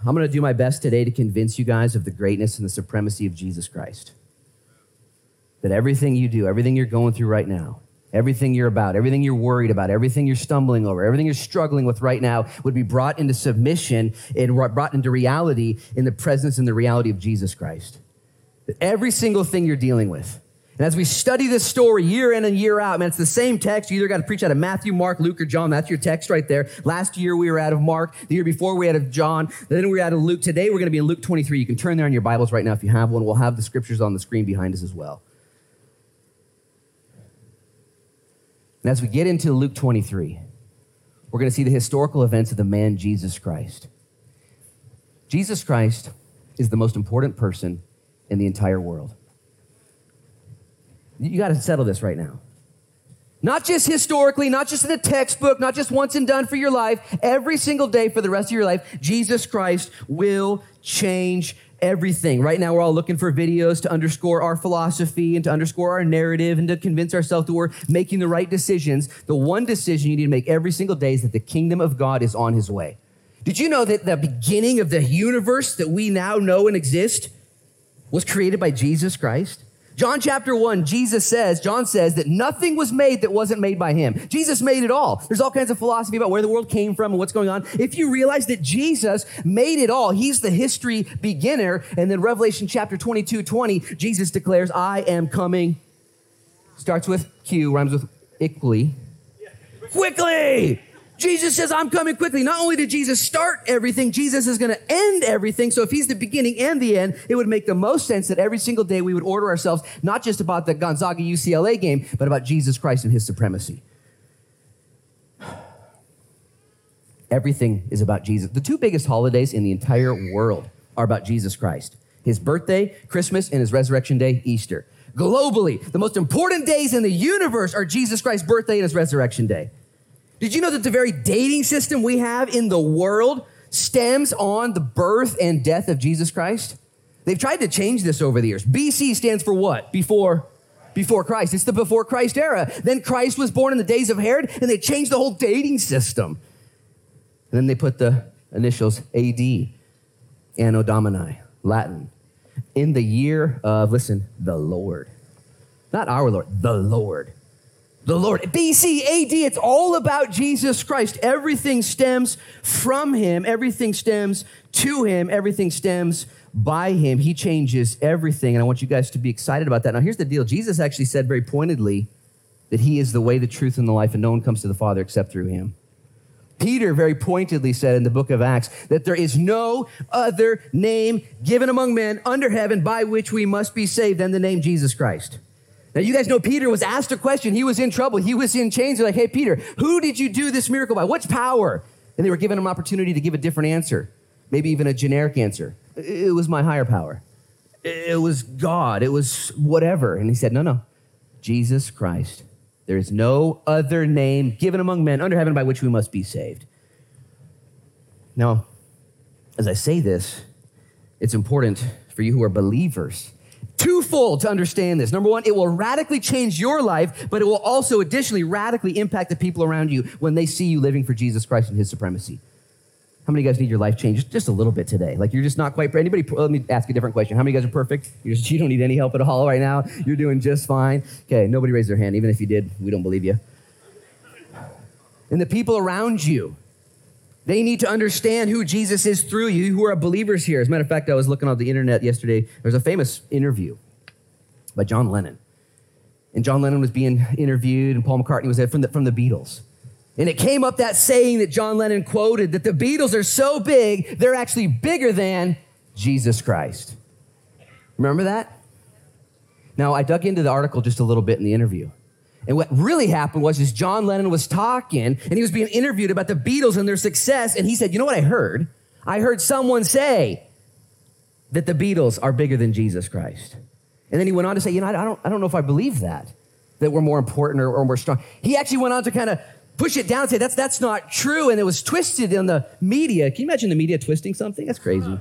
I'm going to do my best today to convince you guys of the greatness and the supremacy of Jesus Christ. That everything you do, everything you're going through right now, everything you're about, everything you're worried about, everything you're stumbling over, everything you're struggling with right now would be brought into submission and brought into reality in the presence and the reality of Jesus Christ. That every single thing you're dealing with, and as we study this story year in and year out, man, it's the same text. You either got to preach out of Matthew, Mark, Luke, or John. That's your text right there. Last year we were out of Mark. The year before we had of John. Then we were out of Luke. Today we're going to be in Luke 23. You can turn there in your Bibles right now if you have one. We'll have the scriptures on the screen behind us as well. And as we get into Luke 23, we're going to see the historical events of the man Jesus Christ. Jesus Christ is the most important person in the entire world. You got to settle this right now. Not just historically, not just in a textbook, not just once and done for your life. Every single day for the rest of your life, Jesus Christ will change everything. Right now, we're all looking for videos to underscore our philosophy and to underscore our narrative and to convince ourselves that we're making the right decisions. The one decision you need to make every single day is that the kingdom of God is on his way. Did you know that the beginning of the universe that we now know and exist was created by Jesus Christ? John chapter 1, Jesus says, John says that nothing was made that wasn't made by him. Jesus made it all. There's all kinds of philosophy about where the world came from and what's going on. If you realize that Jesus made it all, he's the history beginner. And then Revelation chapter 22, 20, Jesus declares, I am coming. Starts with Q, rhymes with equally. Quickly! Jesus says, I'm coming quickly. Not only did Jesus start everything, Jesus is going to end everything. So if he's the beginning and the end, it would make the most sense that every single day we would order ourselves not just about the Gonzaga UCLA game, but about Jesus Christ and his supremacy. Everything is about Jesus. The two biggest holidays in the entire world are about Jesus Christ his birthday, Christmas, and his resurrection day, Easter. Globally, the most important days in the universe are Jesus Christ's birthday and his resurrection day. Did you know that the very dating system we have in the world stems on the birth and death of Jesus Christ? They've tried to change this over the years. BC stands for what? Before before Christ. It's the before Christ era. Then Christ was born in the days of Herod, and they changed the whole dating system. And then they put the initials AD, Anno Domini, Latin, in the year of, listen, the Lord. Not our Lord, the Lord the Lord. BC AD, it's all about Jesus Christ. Everything stems from him, everything stems to him, everything stems by him. He changes everything. And I want you guys to be excited about that. Now, here's the deal Jesus actually said very pointedly that he is the way, the truth, and the life, and no one comes to the Father except through him. Peter very pointedly said in the book of Acts that there is no other name given among men under heaven by which we must be saved than the name Jesus Christ. Now, you guys know Peter was asked a question. He was in trouble. He was in chains. They're like, hey, Peter, who did you do this miracle by? What's power? And they were given him an opportunity to give a different answer, maybe even a generic answer. It was my higher power. It was God. It was whatever. And he said, no, no, Jesus Christ. There is no other name given among men under heaven by which we must be saved. Now, as I say this, it's important for you who are believers twofold to understand this. Number one, it will radically change your life, but it will also additionally radically impact the people around you when they see you living for Jesus Christ and his supremacy. How many of you guys need your life changed just a little bit today? Like you're just not quite. Anybody? Let me ask a different question. How many of you guys are perfect? Just, you don't need any help at all right now. You're doing just fine. Okay, nobody raised their hand. Even if you did, we don't believe you. And the people around you, they need to understand who Jesus is through you, who are believers here. As a matter of fact, I was looking on the internet yesterday. There's a famous interview by John Lennon. And John Lennon was being interviewed, and Paul McCartney was there from the, from the Beatles. And it came up that saying that John Lennon quoted that the Beatles are so big, they're actually bigger than Jesus Christ. Remember that? Now, I dug into the article just a little bit in the interview. And what really happened was is John Lennon was talking and he was being interviewed about the Beatles and their success. And he said, You know what I heard? I heard someone say that the Beatles are bigger than Jesus Christ. And then he went on to say, You know, I don't, I don't know if I believe that, that we're more important or, or more strong. He actually went on to kind of push it down and say, That's, that's not true. And it was twisted in the media. Can you imagine the media twisting something? That's crazy.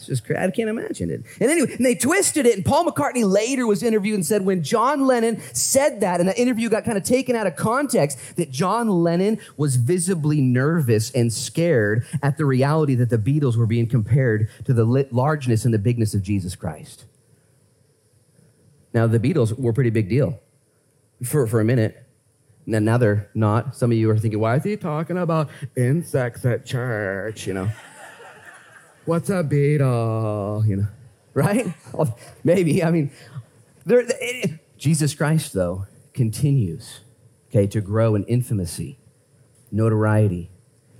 It's just crazy. I can't imagine it. And anyway, and they twisted it. And Paul McCartney later was interviewed and said when John Lennon said that, and that interview got kind of taken out of context, that John Lennon was visibly nervous and scared at the reality that the Beatles were being compared to the largeness and the bigness of Jesus Christ. Now, the Beatles were a pretty big deal for, for a minute. And now they're not. Some of you are thinking, why is he talking about insects at church? You know. What's a Beatle? You know, right? Maybe. I mean, there, it, Jesus Christ, though, continues, okay, to grow in intimacy, notoriety,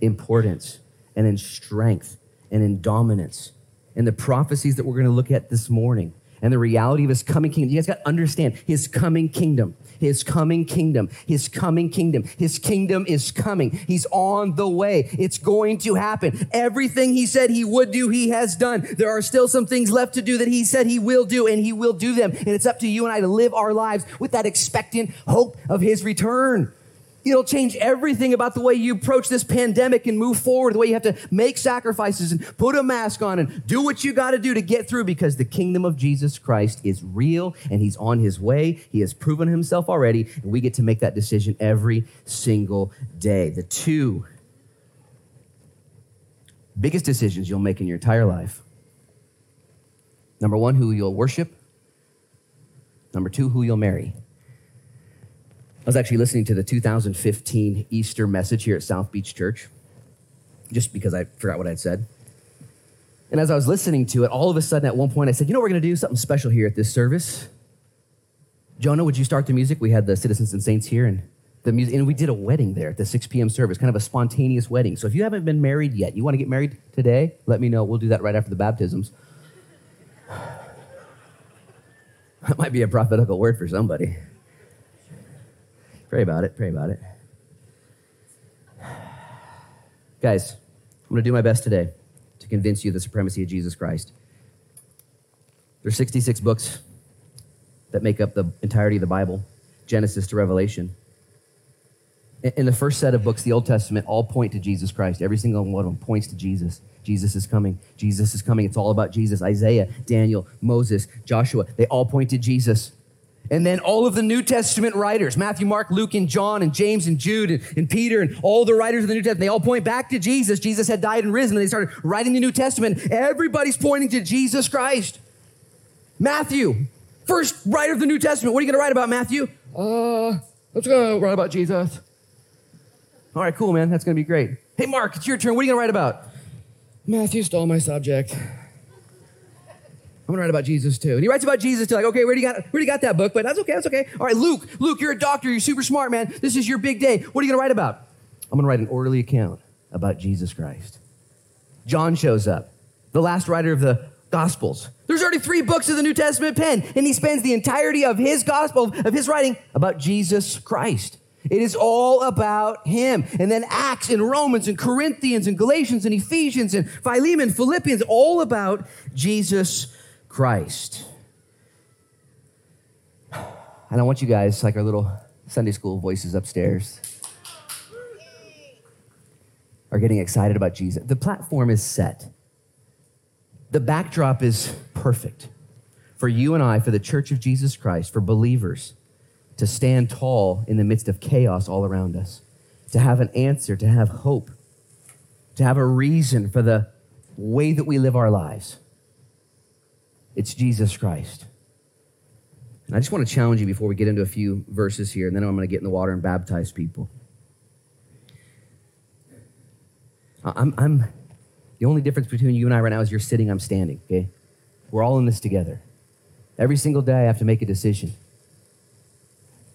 importance, and in strength and in dominance. And the prophecies that we're going to look at this morning and the reality of his coming kingdom. You guys got to understand his coming kingdom his coming kingdom, his coming kingdom. His kingdom is coming. He's on the way. It's going to happen. Everything he said he would do, he has done. There are still some things left to do that he said he will do, and he will do them. And it's up to you and I to live our lives with that expectant hope of his return. It'll change everything about the way you approach this pandemic and move forward, the way you have to make sacrifices and put a mask on and do what you got to do to get through because the kingdom of Jesus Christ is real and he's on his way. He has proven himself already, and we get to make that decision every single day. The two biggest decisions you'll make in your entire life number one, who you'll worship, number two, who you'll marry. I was actually listening to the 2015 Easter message here at South Beach Church, just because I forgot what I'd said. And as I was listening to it, all of a sudden at one point I said, You know, we're going to do something special here at this service. Jonah, would you start the music? We had the Citizens and Saints here, and the music, and we did a wedding there at the 6 p.m. service, kind of a spontaneous wedding. So if you haven't been married yet, you want to get married today, let me know. We'll do that right after the baptisms. That might be a prophetical word for somebody. Pray about it. Pray about it. Guys, I'm going to do my best today to convince you of the supremacy of Jesus Christ. There's 66 books that make up the entirety of the Bible, Genesis to Revelation. In the first set of books, the Old Testament, all point to Jesus Christ. Every single one of them points to Jesus. Jesus is coming. Jesus is coming. It's all about Jesus. Isaiah, Daniel, Moses, Joshua, they all point to Jesus. And then all of the New Testament writers, Matthew, Mark, Luke, and John, and James, and Jude, and, and, Peter, and all the writers of the New Testament, they all point back to Jesus. Jesus had died and risen, and they started writing the New Testament. Everybody's pointing to Jesus Christ. Matthew, first writer of the New Testament. What are you going to write about, Matthew? Uh, let's go write about Jesus. All right, cool, man. That's going to be great. Hey, Mark, it's your turn. What are you going to write about? Matthew stole my subject. I'm gonna write about Jesus too. And he writes about Jesus too. Like, okay, where do you got where do you got that book? But that's okay, that's okay. All right, Luke, Luke, you're a doctor, you're super smart, man. This is your big day. What are you gonna write about? I'm gonna write an orderly account about Jesus Christ. John shows up, the last writer of the Gospels. There's already three books of the New Testament pen, and he spends the entirety of his gospel, of his writing, about Jesus Christ. It is all about him. And then Acts and Romans and Corinthians and Galatians and Ephesians and Philemon, Philippians, all about Jesus Christ. And I want you guys, like our little Sunday school voices upstairs, are getting excited about Jesus. The platform is set, the backdrop is perfect for you and I, for the church of Jesus Christ, for believers to stand tall in the midst of chaos all around us, to have an answer, to have hope, to have a reason for the way that we live our lives. It's Jesus Christ. And I just want to challenge you before we get into a few verses here, and then I'm going to get in the water and baptize people. I'm, I'm, the only difference between you and I right now is you're sitting, I'm standing, okay? We're all in this together. Every single day I have to make a decision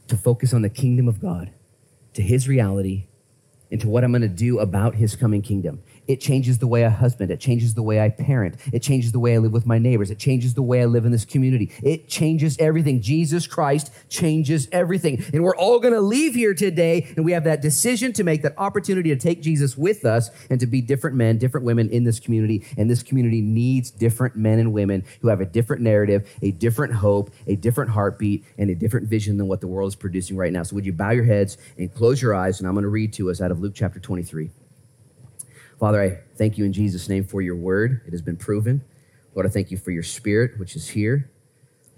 to focus on the kingdom of God, to his reality, and to what I'm going to do about his coming kingdom. It changes the way I husband. It changes the way I parent. It changes the way I live with my neighbors. It changes the way I live in this community. It changes everything. Jesus Christ changes everything. And we're all going to leave here today, and we have that decision to make, that opportunity to take Jesus with us and to be different men, different women in this community. And this community needs different men and women who have a different narrative, a different hope, a different heartbeat, and a different vision than what the world is producing right now. So would you bow your heads and close your eyes, and I'm going to read to us out of Luke chapter 23. Father, I thank you in Jesus' name for your word. It has been proven. Lord, I thank you for your spirit, which is here.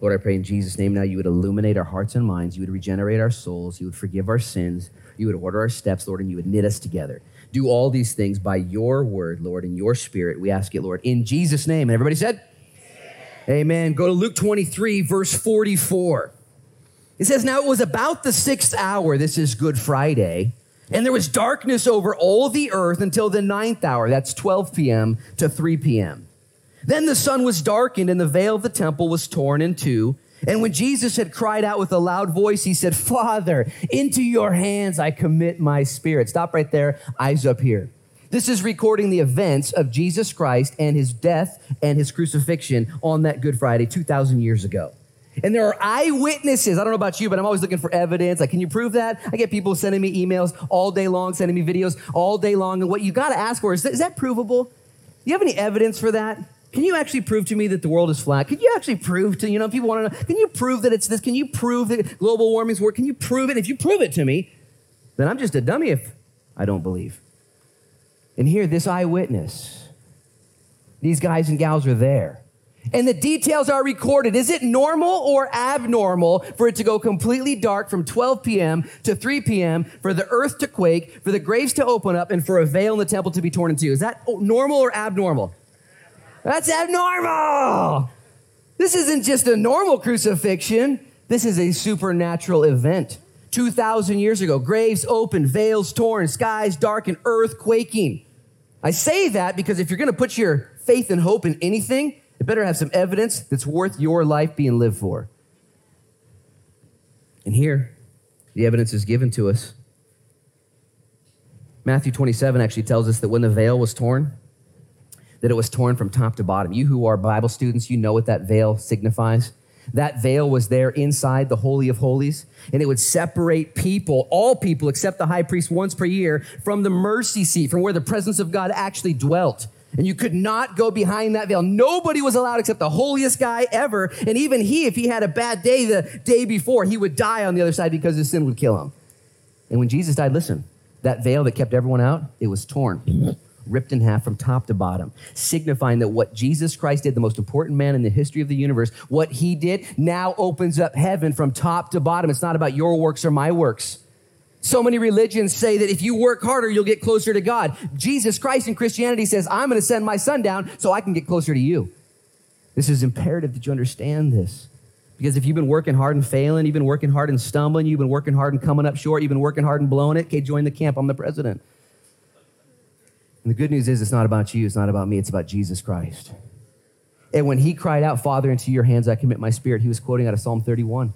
Lord, I pray in Jesus' name now you would illuminate our hearts and minds. You would regenerate our souls. You would forgive our sins. You would order our steps, Lord, and you would knit us together. Do all these things by your word, Lord, in your spirit. We ask it, Lord, in Jesus' name. And everybody said, Amen. Amen. Go to Luke 23, verse 44. It says, Now it was about the sixth hour. This is Good Friday. And there was darkness over all the earth until the ninth hour. That's 12 p.m. to 3 p.m. Then the sun was darkened and the veil of the temple was torn in two. And when Jesus had cried out with a loud voice, he said, Father, into your hands I commit my spirit. Stop right there, eyes up here. This is recording the events of Jesus Christ and his death and his crucifixion on that Good Friday 2,000 years ago. And there are eyewitnesses. I don't know about you, but I'm always looking for evidence. Like, can you prove that? I get people sending me emails all day long, sending me videos all day long. And what you got to ask for is, is that provable? Do you have any evidence for that? Can you actually prove to me that the world is flat? Can you actually prove to, you know, if people want to know, can you prove that it's this? Can you prove that global warming's work? Can you prove it? If you prove it to me, then I'm just a dummy if I don't believe. And here, this eyewitness, these guys and gals are there. And the details are recorded. Is it normal or abnormal for it to go completely dark from 12 p.m. to 3 p.m., for the earth to quake, for the graves to open up, and for a veil in the temple to be torn in two? Is that normal or abnormal? That's abnormal. This isn't just a normal crucifixion, this is a supernatural event. 2,000 years ago, graves open, veils torn, skies dark, and earth quaking. I say that because if you're going to put your faith and hope in anything, better have some evidence that's worth your life being lived for. And here, the evidence is given to us. Matthew 27 actually tells us that when the veil was torn, that it was torn from top to bottom. You who are Bible students, you know what that veil signifies. That veil was there inside the Holy of Holies, and it would separate people, all people except the high priest once per year, from the mercy seat, from where the presence of God actually dwelt. And you could not go behind that veil. Nobody was allowed except the holiest guy ever. And even he, if he had a bad day the day before, he would die on the other side because his sin would kill him. And when Jesus died, listen, that veil that kept everyone out, it was torn ripped in half from top to bottom, signifying that what Jesus Christ did, the most important man in the history of the universe, what he did now opens up heaven from top to bottom. It's not about your works or my works. So many religions say that if you work harder, you'll get closer to God. Jesus Christ in Christianity says, I'm going to send my son down so I can get closer to you. This is imperative that you understand this. Because if you've been working hard and failing, you've been working hard and stumbling, you've been working hard and coming up short, you've been working hard and blowing it, okay, join the camp. I'm the president. And the good news is, it's not about you, it's not about me, it's about Jesus Christ. And when he cried out, Father, into your hands I commit my spirit, he was quoting out of Psalm 31.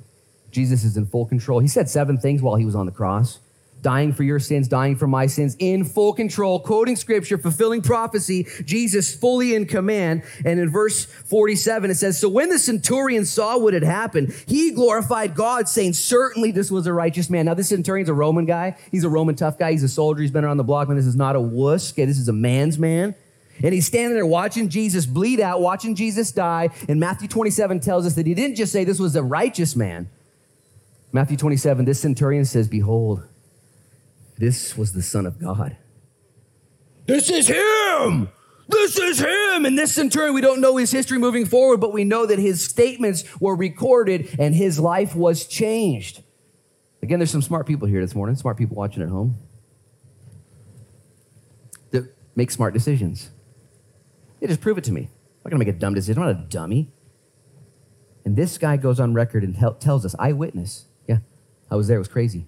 Jesus is in full control. He said seven things while he was on the cross dying for your sins, dying for my sins, in full control, quoting scripture, fulfilling prophecy, Jesus fully in command. And in verse 47, it says, So when the centurion saw what had happened, he glorified God, saying, Certainly this was a righteous man. Now, this centurion's a Roman guy. He's a Roman tough guy. He's a soldier. He's been around the block, man. This is not a wuss. Okay, this is a man's man. And he's standing there watching Jesus bleed out, watching Jesus die. And Matthew 27 tells us that he didn't just say this was a righteous man. Matthew 27, this centurion says, Behold, this was the Son of God. This is him! This is him! And this centurion, we don't know his history moving forward, but we know that his statements were recorded and his life was changed. Again, there's some smart people here this morning, smart people watching at home that make smart decisions. They just prove it to me. I'm not gonna make a dumb decision. I'm not a dummy. And this guy goes on record and tells us, eyewitness. I was there. It was crazy.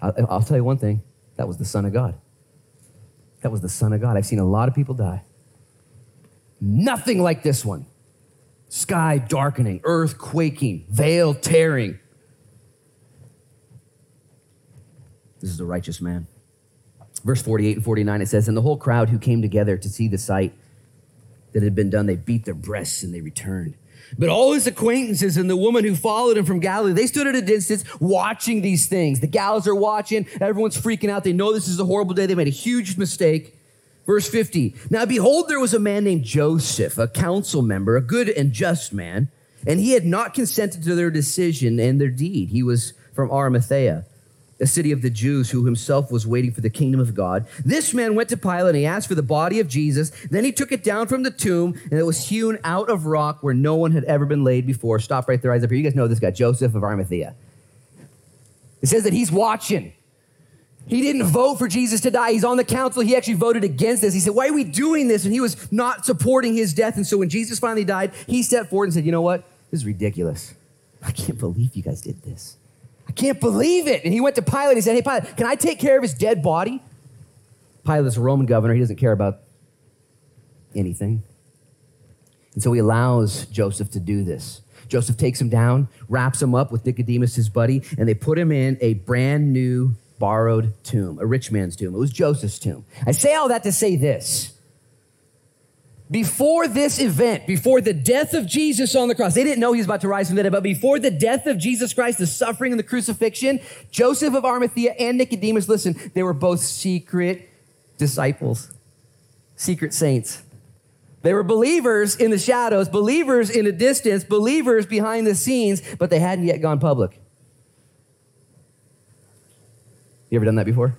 I'll, I'll tell you one thing that was the Son of God. That was the Son of God. I've seen a lot of people die. Nothing like this one. Sky darkening, earth quaking, veil tearing. This is a righteous man. Verse 48 and 49, it says, And the whole crowd who came together to see the sight that had been done, they beat their breasts and they returned. But all his acquaintances and the woman who followed him from Galilee, they stood at a distance watching these things. The gals are watching. Everyone's freaking out. They know this is a horrible day. They made a huge mistake. Verse 50. Now behold, there was a man named Joseph, a council member, a good and just man, and he had not consented to their decision and their deed. He was from Arimathea a city of the Jews, who himself was waiting for the kingdom of God. This man went to Pilate and he asked for the body of Jesus. Then he took it down from the tomb, and it was hewn out of rock where no one had ever been laid before. Stop right there, eyes up here. You guys know this guy, Joseph of Arimathea. It says that he's watching. He didn't vote for Jesus to die. He's on the council. He actually voted against this. He said, Why are we doing this? And he was not supporting his death. And so when Jesus finally died, he stepped forward and said, You know what? This is ridiculous. I can't believe you guys did this. I can't believe it. And he went to Pilate and he said, Hey, Pilate, can I take care of his dead body? Pilate's a Roman governor. He doesn't care about anything. And so he allows Joseph to do this. Joseph takes him down, wraps him up with Nicodemus, his buddy, and they put him in a brand new borrowed tomb, a rich man's tomb. It was Joseph's tomb. I say all that to say this. Before this event, before the death of Jesus on the cross, they didn't know he was about to rise from the dead, but before the death of Jesus Christ, the suffering and the crucifixion, Joseph of Arimathea and Nicodemus, listen, they were both secret disciples, secret saints. They were believers in the shadows, believers in the distance, believers behind the scenes, but they hadn't yet gone public. You ever done that before?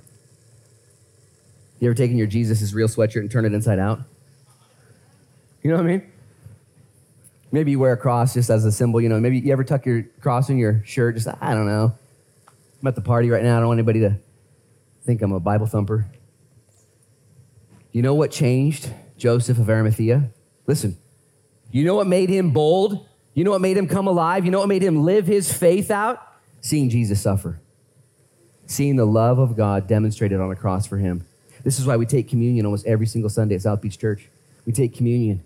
You ever taken your Jesus' real sweatshirt and turned it inside out? You know what I mean? Maybe you wear a cross just as a symbol, you know. Maybe you ever tuck your cross in your shirt, just, I don't know. I'm at the party right now. I don't want anybody to think I'm a Bible thumper. You know what changed Joseph of Arimathea? Listen, you know what made him bold? You know what made him come alive? You know what made him live his faith out? Seeing Jesus suffer seeing the love of God demonstrated on a cross for him. This is why we take communion almost every single Sunday at South Beach Church. We take communion.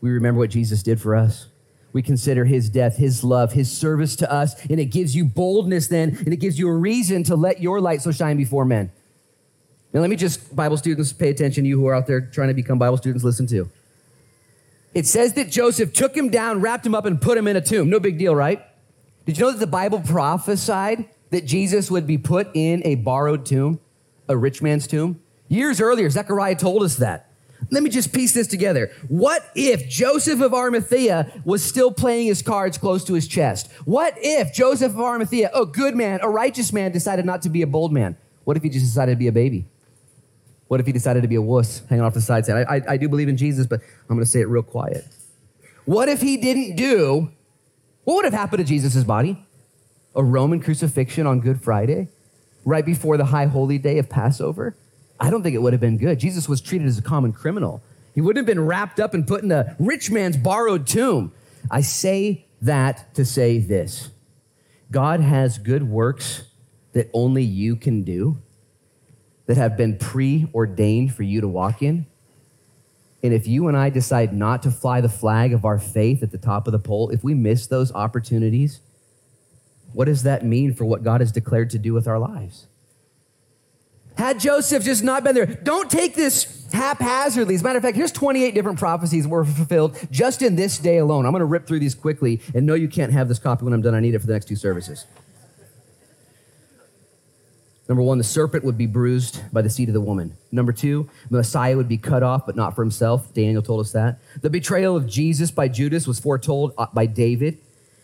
We remember what Jesus did for us. We consider his death, his love, his service to us, and it gives you boldness then, and it gives you a reason to let your light so shine before men. Now, let me just, Bible students, pay attention, you who are out there trying to become Bible students, listen to. It says that Joseph took him down, wrapped him up, and put him in a tomb. No big deal, right? Did you know that the Bible prophesied that Jesus would be put in a borrowed tomb, a rich man's tomb? Years earlier, Zechariah told us that. Let me just piece this together. What if Joseph of Arimathea was still playing his cards close to his chest? What if Joseph of Arimathea, a good man, a righteous man, decided not to be a bold man? What if he just decided to be a baby? What if he decided to be a wuss hanging off the side saying, I, I, I do believe in Jesus, but I'm going to say it real quiet? What if he didn't do, what would have happened to Jesus' body? a Roman crucifixion on Good Friday, right before the high holy day of Passover, I don't think it would have been good. Jesus was treated as a common criminal. He wouldn't have been wrapped up and put in a rich man's borrowed tomb. I say that to say this God has good works that only you can do, that have been preordained for you to walk in. And if you and I decide not to fly the flag of our faith at the top of the pole, if we miss those opportunities, what does that mean for what God has declared to do with our lives? Had Joseph just not been there, don't take this haphazardly. As a matter of fact, here's 28 different prophecies were fulfilled just in this day alone. I'm going to rip through these quickly, and no, you can't have this copy when I'm done. I need it for the next two services. Number one, the serpent would be bruised by the seed of the woman. Number two, Messiah would be cut off, but not for himself. Daniel told us that. The betrayal of Jesus by Judas was foretold uh, by David.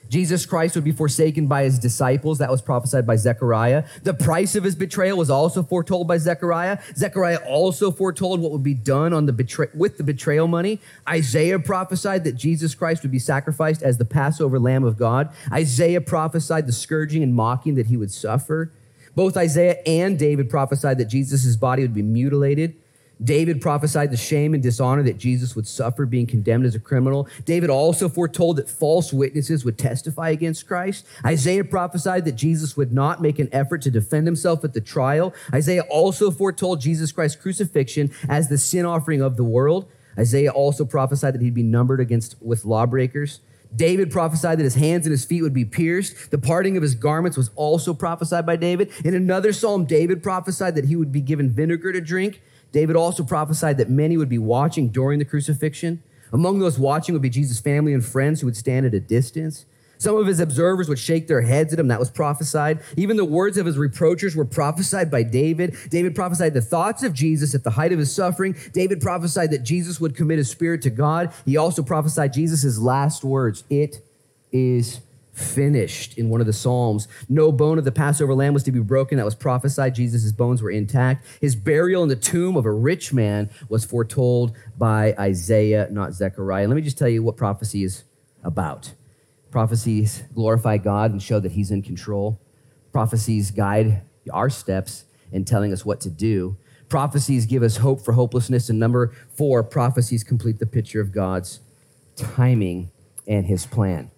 Jesus Christ would be forsaken by his disciples. That was prophesied by Zechariah. The price of his betrayal was also foretold by Zechariah. Zechariah also foretold what would be done on the betray- with the betrayal money. Isaiah prophesied that Jesus Christ would be sacrificed as the Passover lamb of God. Isaiah prophesied the scourging and mocking that he would suffer. Both Isaiah and David prophesied that Jesus' body would be mutilated. David prophesied the shame and dishonor that Jesus would suffer being condemned as a criminal. David also foretold that false witnesses would testify against Christ. Isaiah prophesied that Jesus would not make an effort to defend himself at the trial. Isaiah also foretold Jesus Christ's crucifixion as the sin offering of the world. Isaiah also prophesied that he'd be numbered against with lawbreakers. David prophesied that his hands and his feet would be pierced. The parting of his garments was also prophesied by David. In another psalm, David prophesied that he would be given vinegar to drink. David also prophesied that many would be watching during the crucifixion. Among those watching would be Jesus' family and friends who would stand at a distance. Some of his observers would shake their heads at him. That was prophesied. Even the words of his reproachers were prophesied by David. David prophesied the thoughts of Jesus at the height of his suffering. David prophesied that Jesus would commit his spirit to God. He also prophesied Jesus' last words It is finished in one of the Psalms. No bone of the Passover lamb was to be broken. That was prophesied. Jesus' bones were intact. His burial in the tomb of a rich man was foretold by Isaiah, not Zechariah. Let me just tell you what prophecy is about. Prophecies glorify God and show that He's in control. Prophecies guide our steps in telling us what to do. Prophecies give us hope for hopelessness. And number four, prophecies complete the picture of God's timing and His plan.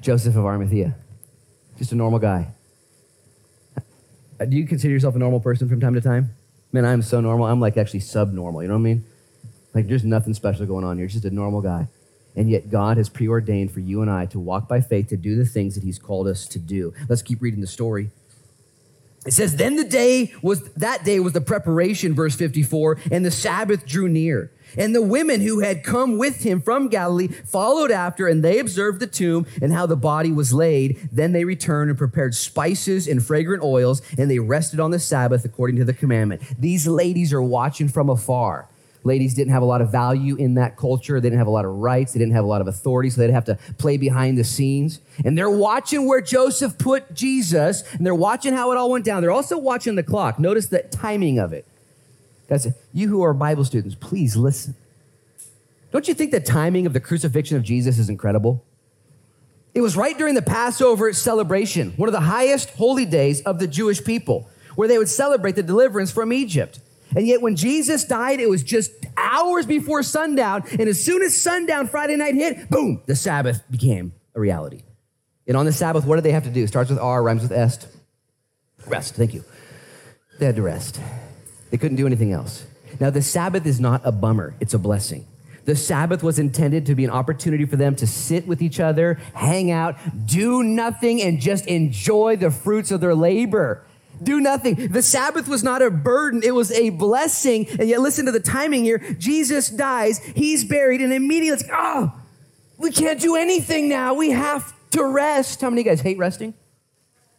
Joseph of Arimathea, just a normal guy. Do you consider yourself a normal person from time to time? Man, I'm so normal. I'm like actually subnormal. You know what I mean? Like there's nothing special going on. You're just a normal guy. And yet God has preordained for you and I to walk by faith to do the things that He's called us to do. Let's keep reading the story. It says, Then the day was that day was the preparation, verse 54, and the Sabbath drew near. And the women who had come with him from Galilee followed after, and they observed the tomb and how the body was laid. Then they returned and prepared spices and fragrant oils, and they rested on the Sabbath according to the commandment. These ladies are watching from afar. Ladies didn't have a lot of value in that culture. They didn't have a lot of rights. They didn't have a lot of authority, so they'd have to play behind the scenes. And they're watching where Joseph put Jesus, and they're watching how it all went down. They're also watching the clock. Notice the timing of it. Guys, you who are Bible students, please listen. Don't you think the timing of the crucifixion of Jesus is incredible? It was right during the Passover celebration, one of the highest holy days of the Jewish people, where they would celebrate the deliverance from Egypt. And yet, when Jesus died, it was just hours before sundown. And as soon as sundown Friday night hit, boom, the Sabbath became a reality. And on the Sabbath, what did they have to do? Starts with R, rhymes with est. Rest. Thank you. They had to rest. They couldn't do anything else. Now, the Sabbath is not a bummer, it's a blessing. The Sabbath was intended to be an opportunity for them to sit with each other, hang out, do nothing, and just enjoy the fruits of their labor. Do nothing. The Sabbath was not a burden, it was a blessing. And yet, listen to the timing here. Jesus dies, he's buried, and immediately it's, oh, we can't do anything now. We have to rest. How many of you guys hate resting?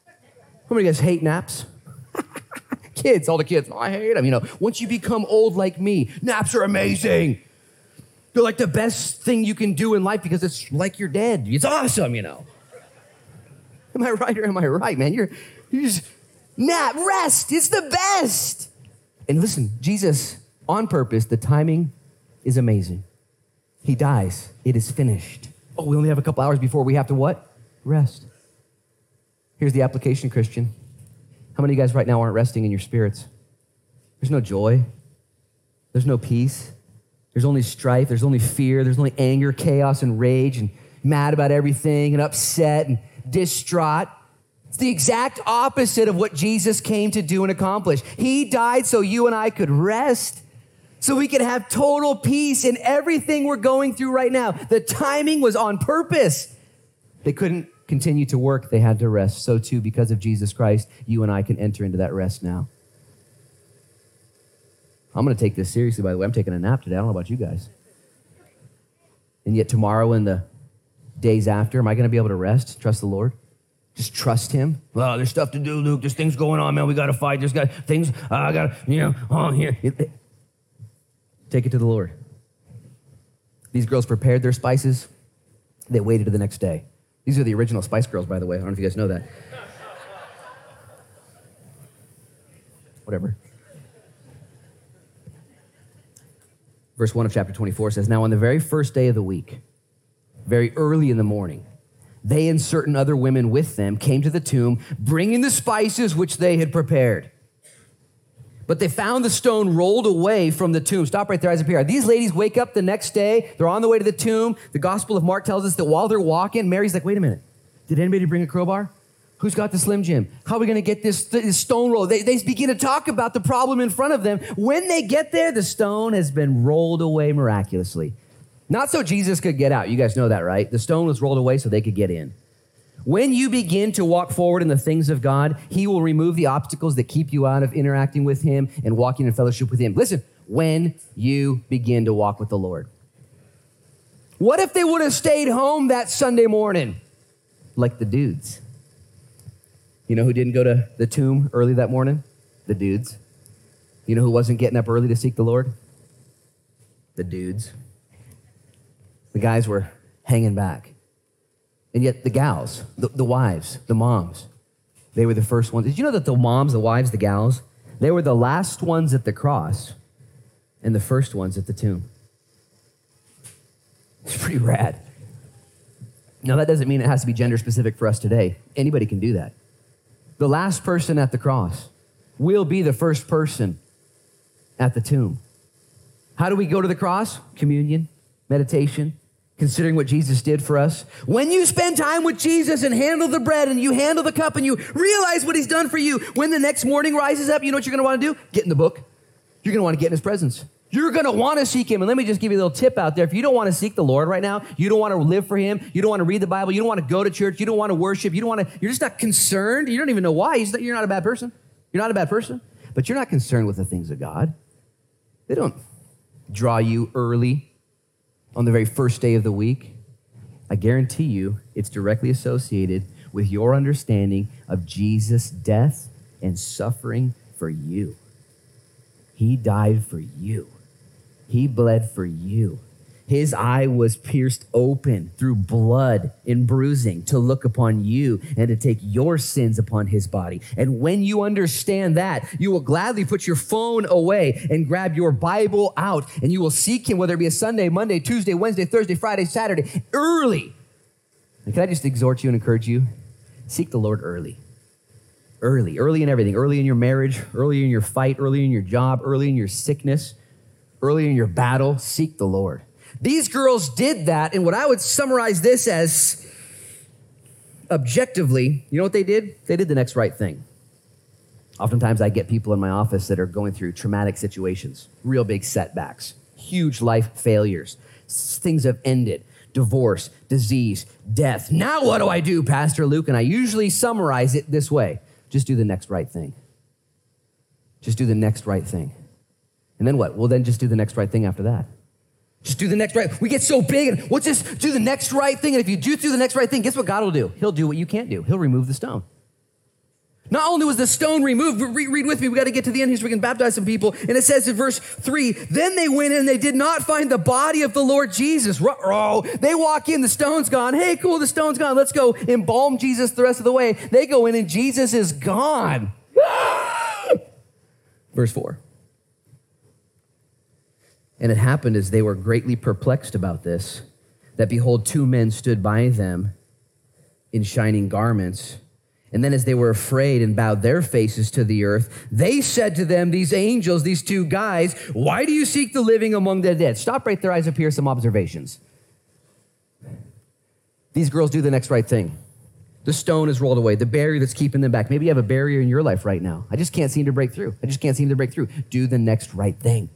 How many of you guys hate naps? kids, all the kids, oh, I hate them. You know, once you become old like me, naps are amazing. They're like the best thing you can do in life because it's like you're dead. It's awesome, you know. Am I right or am I right, man? You're, you just nap, rest. It's the best. And listen, Jesus, on purpose, the timing is amazing. He dies. It is finished. Oh, we only have a couple hours before we have to what? Rest. Here's the application, Christian. How many of you guys right now aren't resting in your spirits? There's no joy. There's no peace. There's only strife. There's only fear. There's only anger, chaos, and rage, and mad about everything, and upset, and distraught. It's the exact opposite of what Jesus came to do and accomplish. He died so you and I could rest, so we could have total peace in everything we're going through right now. The timing was on purpose. They couldn't continue to work, they had to rest. So, too, because of Jesus Christ, you and I can enter into that rest now. I'm going to take this seriously, by the way. I'm taking a nap today. I don't know about you guys. And yet, tomorrow and the days after, am I going to be able to rest, trust the Lord? Just trust Him? Well, there's stuff to do, Luke. There's things going on, man. We got to fight. There's got things, uh, I got to, you know, on here. Take it to the Lord. These girls prepared their spices. They waited to the next day. These are the original Spice Girls, by the way. I don't know if you guys know that. Whatever. Verse 1 of chapter 24 says, Now on the very first day of the week, very early in the morning, they and certain other women with them came to the tomb, bringing the spices which they had prepared. But they found the stone rolled away from the tomb. Stop right there, eyes up here. These ladies wake up the next day. They're on the way to the tomb. The Gospel of Mark tells us that while they're walking, Mary's like, wait a minute. Did anybody bring a crowbar? Who's got the Slim Jim? How are we going to get this, this stone roll? They, they begin to talk about the problem in front of them. When they get there, the stone has been rolled away miraculously. Not so Jesus could get out. You guys know that, right? The stone was rolled away so they could get in. When you begin to walk forward in the things of God, He will remove the obstacles that keep you out of interacting with Him and walking in fellowship with Him. Listen, when you begin to walk with the Lord. What if they would have stayed home that Sunday morning? Like the dudes. You know who didn't go to the tomb early that morning? The dudes. You know who wasn't getting up early to seek the Lord? The dudes. The guys were hanging back. And yet, the gals, the, the wives, the moms, they were the first ones. Did you know that the moms, the wives, the gals, they were the last ones at the cross and the first ones at the tomb? It's pretty rad. Now, that doesn't mean it has to be gender specific for us today. Anybody can do that. The last person at the cross will be the first person at the tomb. How do we go to the cross? Communion, meditation, considering what Jesus did for us. When you spend time with Jesus and handle the bread and you handle the cup and you realize what he's done for you, when the next morning rises up, you know what you're going to want to do? Get in the book. You're going to want to get in his presence. You're going to want to seek him. And let me just give you a little tip out there. If you don't want to seek the Lord right now, you don't want to live for him, you don't want to read the Bible, you don't want to go to church, you don't want to worship, you don't want to, you're just not concerned. You don't even know why. You're not a bad person. You're not a bad person, but you're not concerned with the things of God. They don't draw you early on the very first day of the week, I guarantee you it's directly associated with your understanding of Jesus' death and suffering for you. He died for you, He bled for you. His eye was pierced open through blood and bruising to look upon you and to take your sins upon his body. And when you understand that, you will gladly put your phone away and grab your Bible out and you will seek him, whether it be a Sunday, Monday, Tuesday, Wednesday, Thursday, Friday, Saturday, early. And can I just exhort you and encourage you? Seek the Lord early early, early in everything, early in your marriage, early in your fight, early in your job, early in your sickness, early in your battle. Seek the Lord. These girls did that, and what I would summarize this as objectively, you know what they did? They did the next right thing. Oftentimes, I get people in my office that are going through traumatic situations, real big setbacks, huge life failures. Things have ended divorce, disease, death. Now, what do I do, Pastor Luke? And I usually summarize it this way just do the next right thing. Just do the next right thing. And then what? Well, then just do the next right thing after that. Just do the next right. We get so big and what's this? Do the next right thing. And if you do do the next right thing, guess what God will do? He'll do what you can't do. He'll remove the stone. Not only was the stone removed, but read with me, we got to get to the end here so we can baptize some people. And it says in verse 3 Then they went in and they did not find the body of the Lord Jesus. Oh, they walk in, the stone's gone. Hey, cool, the stone's gone. Let's go embalm Jesus the rest of the way. They go in and Jesus is gone. verse 4. And it happened as they were greatly perplexed about this, that behold, two men stood by them in shining garments. And then, as they were afraid and bowed their faces to the earth, they said to them, These angels, these two guys, why do you seek the living among the dead? Stop right there, up here, some observations. These girls do the next right thing. The stone is rolled away, the barrier that's keeping them back. Maybe you have a barrier in your life right now. I just can't seem to break through. I just can't seem to break through. Do the next right thing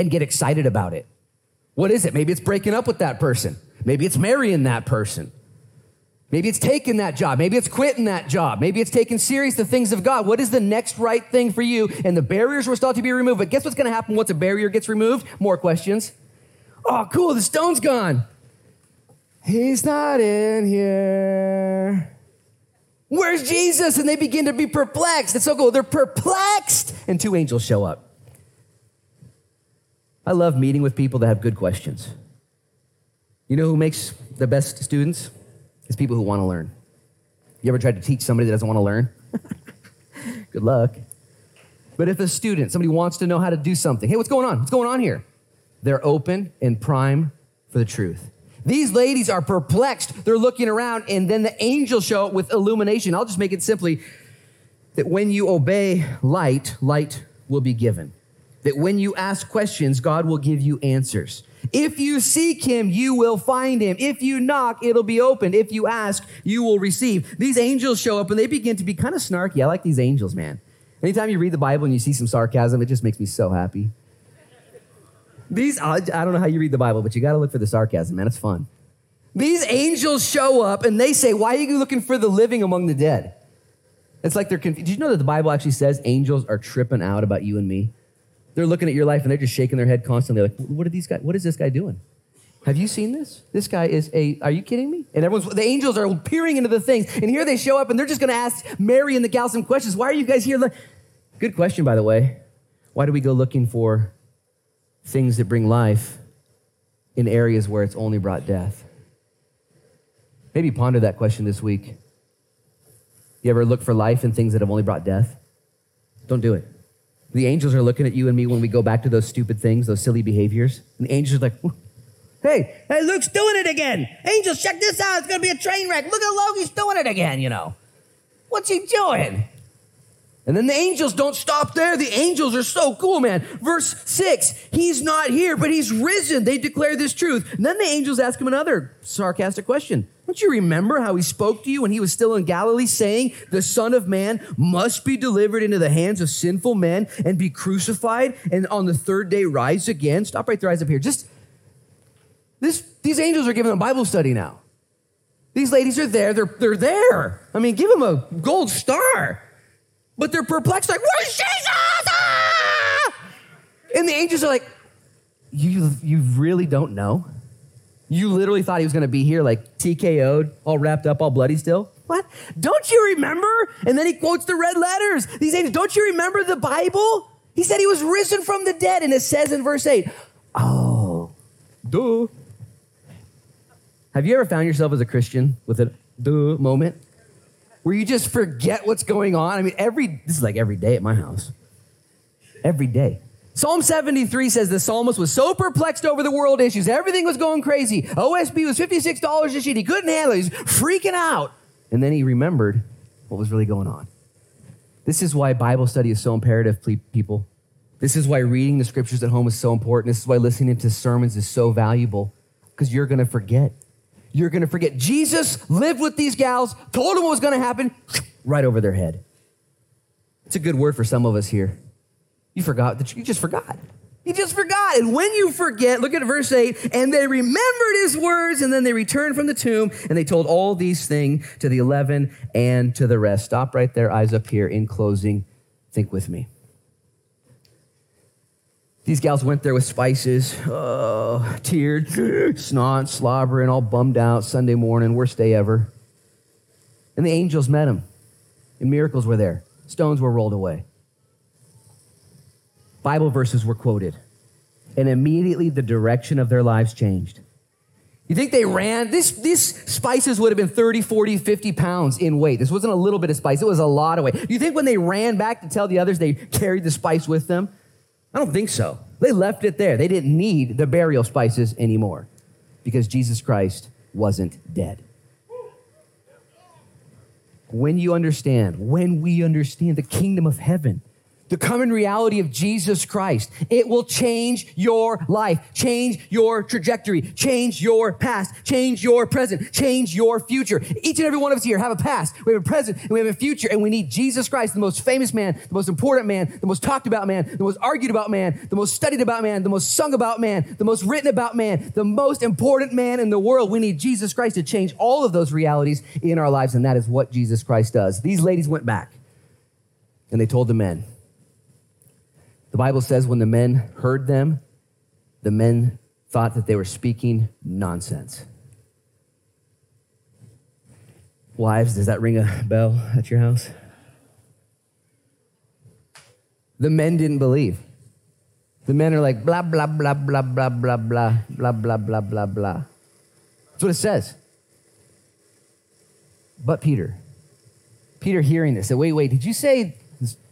and get excited about it. What is it? Maybe it's breaking up with that person. Maybe it's marrying that person. Maybe it's taking that job. Maybe it's quitting that job. Maybe it's taking serious the things of God. What is the next right thing for you? And the barriers were still to be removed. But guess what's going to happen once a barrier gets removed? More questions. Oh, cool. The stone's gone. He's not in here. Where's Jesus? And they begin to be perplexed. It's so cool. They're perplexed. And two angels show up. I love meeting with people that have good questions. You know who makes the best students? It's people who want to learn. You ever tried to teach somebody that doesn't want to learn? good luck. But if a student, somebody wants to know how to do something, hey, what's going on? What's going on here? They're open and prime for the truth. These ladies are perplexed. They're looking around, and then the angels show up with illumination. I'll just make it simply that when you obey light, light will be given that when you ask questions, God will give you answers. If you seek him, you will find him. If you knock, it'll be opened. If you ask, you will receive. These angels show up and they begin to be kind of snarky. I like these angels, man. Anytime you read the Bible and you see some sarcasm, it just makes me so happy. These, I don't know how you read the Bible, but you got to look for the sarcasm, man. It's fun. These angels show up and they say, Why are you looking for the living among the dead? It's like they're confused. Did you know that the Bible actually says angels are tripping out about you and me? They're looking at your life and they're just shaking their head constantly, like, what are these guys? What is this guy doing? Have you seen this? This guy is a, are you kidding me? And everyone's, the angels are peering into the things. And here they show up and they're just going to ask Mary and the gal some questions. Why are you guys here? Good question, by the way. Why do we go looking for things that bring life in areas where it's only brought death? Maybe ponder that question this week. You ever look for life in things that have only brought death? Don't do it. The angels are looking at you and me when we go back to those stupid things, those silly behaviors. And the angels are like, hey, hey, Luke's doing it again. Angels, check this out. It's going to be a train wreck. Look at Loki's doing it again, you know. What's he doing? And then the angels don't stop there. The angels are so cool, man. Verse 6 He's not here, but he's risen. They declare this truth. And then the angels ask him another sarcastic question Don't you remember how he spoke to you when he was still in Galilee, saying, The Son of Man must be delivered into the hands of sinful men and be crucified and on the third day rise again? Stop right there, eyes up here. Just this, these angels are giving a Bible study now. These ladies are there. They're, they're there. I mean, give them a gold star. But they're perplexed, like, where's Jesus? Ah! And the angels are like, you, you really don't know? You literally thought he was going to be here, like TKO'd, all wrapped up, all bloody still? What? Don't you remember? And then he quotes the red letters. These angels, don't you remember the Bible? He said he was risen from the dead, and it says in verse 8, oh, duh. Have you ever found yourself as a Christian with a duh moment? Where you just forget what's going on. I mean, every this is like every day at my house. Every day. Psalm 73 says the psalmist was so perplexed over the world issues. Everything was going crazy. OSB was $56 a sheet. He couldn't handle it. He's freaking out. And then he remembered what was really going on. This is why Bible study is so imperative, people. This is why reading the scriptures at home is so important. This is why listening to sermons is so valuable because you're going to forget you're going to forget. Jesus lived with these gals, told them what was going to happen, right over their head. It's a good word for some of us here. You forgot that you just forgot. You just forgot. And when you forget, look at verse 8, and they remembered his words, and then they returned from the tomb, and they told all these things to the 11 and to the rest. Stop right there, eyes up here. In closing, think with me. These gals went there with spices, uh, teared, snot, slobbering, all bummed out Sunday morning, worst day ever. And the angels met them, and miracles were there. Stones were rolled away. Bible verses were quoted, and immediately the direction of their lives changed. You think they ran? This, these spices would have been 30, 40, 50 pounds in weight. This wasn't a little bit of spice, it was a lot of weight. You think when they ran back to tell the others they carried the spice with them? I don't think so. They left it there. They didn't need the burial spices anymore because Jesus Christ wasn't dead. When you understand, when we understand the kingdom of heaven, the coming reality of Jesus Christ. It will change your life, change your trajectory, change your past, change your present, change your future. Each and every one of us here have a past, we have a present, and we have a future, and we need Jesus Christ, the most famous man, the most important man, the most talked about man, the most argued about man, the most studied about man, the most sung about man, the most written about man, the most important man in the world. We need Jesus Christ to change all of those realities in our lives, and that is what Jesus Christ does. These ladies went back and they told the men, the Bible says when the men heard them, the men thought that they were speaking nonsense. Wives, does that ring a bell at your house? The men didn't believe. The men are like, blah, blah, blah, blah, blah, blah, blah, blah, blah, blah, blah, blah. That's what it says. But Peter, Peter hearing this said, wait, wait, did you say,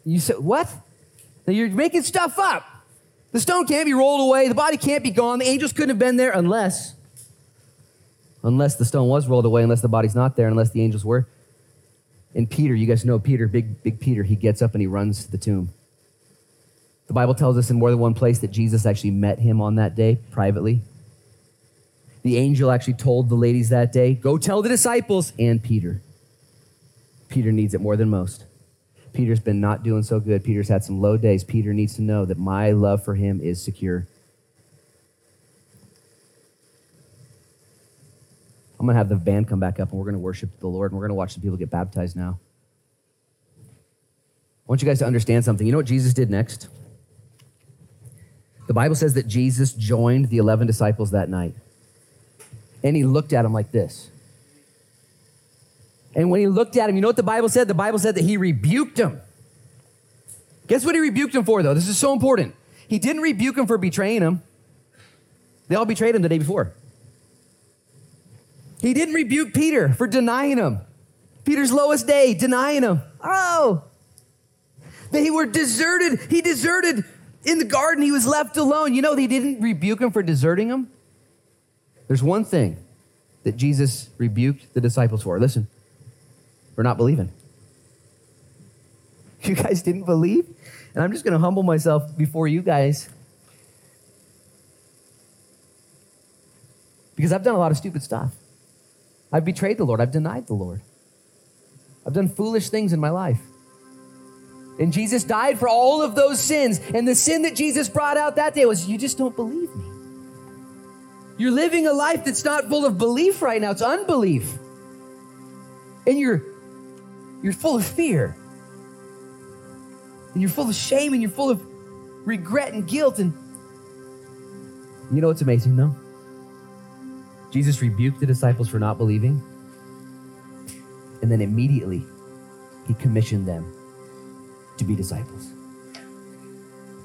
you said, what? Now you're making stuff up. The stone can't be rolled away. The body can't be gone. The angels couldn't have been there unless, unless the stone was rolled away, unless the body's not there, unless the angels were. And Peter, you guys know Peter, big, big Peter, he gets up and he runs to the tomb. The Bible tells us in more than one place that Jesus actually met him on that day privately. The angel actually told the ladies that day, Go tell the disciples and Peter. Peter needs it more than most. Peter's been not doing so good. Peter's had some low days. Peter needs to know that my love for him is secure. I'm going to have the band come back up and we're going to worship the Lord and we're going to watch some people get baptized now. I want you guys to understand something. You know what Jesus did next? The Bible says that Jesus joined the 11 disciples that night. And he looked at them like this. And when he looked at him, you know what the Bible said? The Bible said that he rebuked him. Guess what he rebuked him for, though? This is so important. He didn't rebuke him for betraying him. They all betrayed him the day before. He didn't rebuke Peter for denying him. Peter's lowest day, denying him. Oh, they were deserted. He deserted in the garden. He was left alone. You know, they didn't rebuke him for deserting him. There's one thing that Jesus rebuked the disciples for. Listen, for not believing. You guys didn't believe? And I'm just going to humble myself before you guys. Because I've done a lot of stupid stuff. I've betrayed the Lord, I've denied the Lord. I've done foolish things in my life. And Jesus died for all of those sins. And the sin that Jesus brought out that day was you just don't believe me. You're living a life that's not full of belief right now, it's unbelief. And you're you're full of fear. And you're full of shame and you're full of regret and guilt and you know what's amazing though? Jesus rebuked the disciples for not believing. And then immediately he commissioned them to be disciples.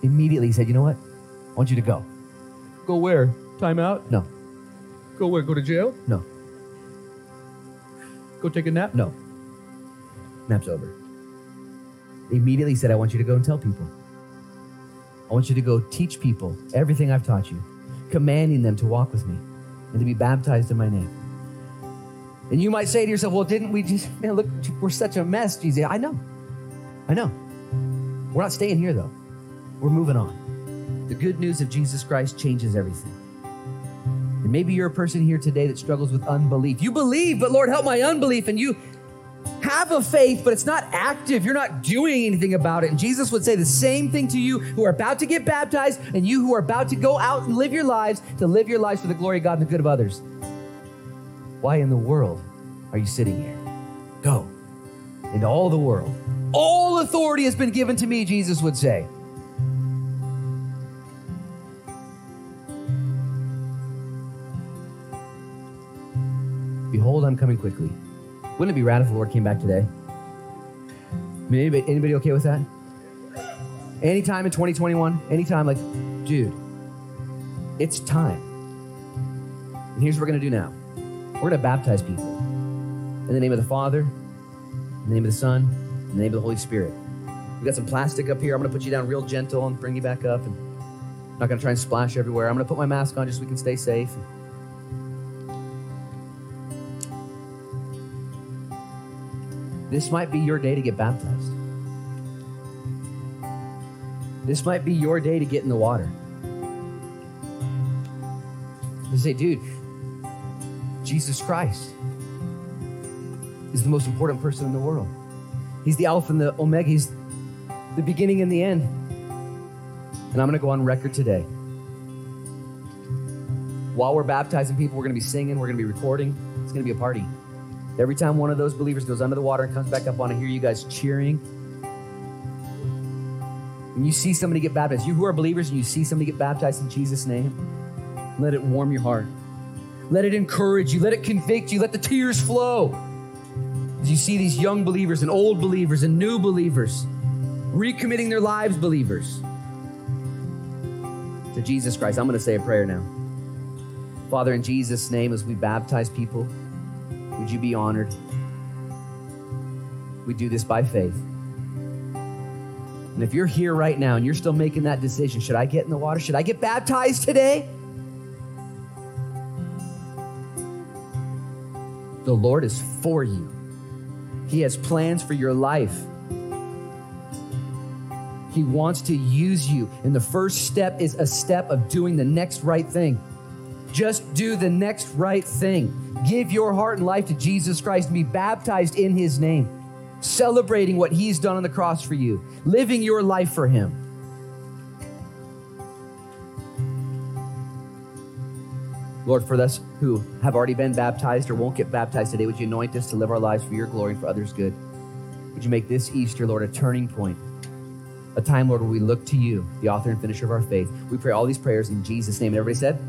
Immediately he said, You know what? I want you to go. Go where? Time out? No, Go where? Go to jail? no, Go take a nap? no. Nap's over. Immediately said, I want you to go and tell people. I want you to go teach people everything I've taught you, commanding them to walk with me and to be baptized in my name. And you might say to yourself, well, didn't we just, man, look, we're such a mess, Jesus. I know. I know. We're not staying here, though. We're moving on. The good news of Jesus Christ changes everything. And maybe you're a person here today that struggles with unbelief. You believe, but Lord, help my unbelief. And you have a faith, but it's not active. You're not doing anything about it. And Jesus would say the same thing to you who are about to get baptized and you who are about to go out and live your lives to live your lives for the glory of God and the good of others. Why in the world are you sitting here? Go into all the world. All authority has been given to me, Jesus would say. Behold, I'm coming quickly. Wouldn't it be rad if the Lord came back today? I mean, anybody, anybody okay with that? Anytime in 2021, anytime, like, dude, it's time. And here's what we're going to do now we're going to baptize people in the name of the Father, in the name of the Son, in the name of the Holy Spirit. We've got some plastic up here. I'm going to put you down real gentle and bring you back up. And I'm not going to try and splash everywhere. I'm going to put my mask on just so we can stay safe. This might be your day to get baptized. This might be your day to get in the water. To say, dude, Jesus Christ is the most important person in the world. He's the Alpha and the Omega. He's the beginning and the end. And I'm going to go on record today. While we're baptizing people, we're going to be singing, we're going to be recording. It's going to be a party. Every time one of those believers goes under the water and comes back up, I want to hear you guys cheering. When you see somebody get baptized, you who are believers and you see somebody get baptized in Jesus' name, let it warm your heart. Let it encourage you. Let it convict you. Let the tears flow. As you see these young believers and old believers and new believers recommitting their lives, believers, to Jesus Christ. I'm going to say a prayer now. Father, in Jesus' name, as we baptize people, would you be honored? We do this by faith. And if you're here right now and you're still making that decision, should I get in the water? Should I get baptized today? The Lord is for you. He has plans for your life. He wants to use you. And the first step is a step of doing the next right thing. Just do the next right thing. Give your heart and life to Jesus Christ and be baptized in his name, celebrating what he's done on the cross for you, living your life for him. Lord, for us who have already been baptized or won't get baptized today, would you anoint us to live our lives for your glory and for others' good? Would you make this Easter, Lord, a turning point? A time, Lord, where we look to you, the author and finisher of our faith. We pray all these prayers in Jesus' name. And everybody said,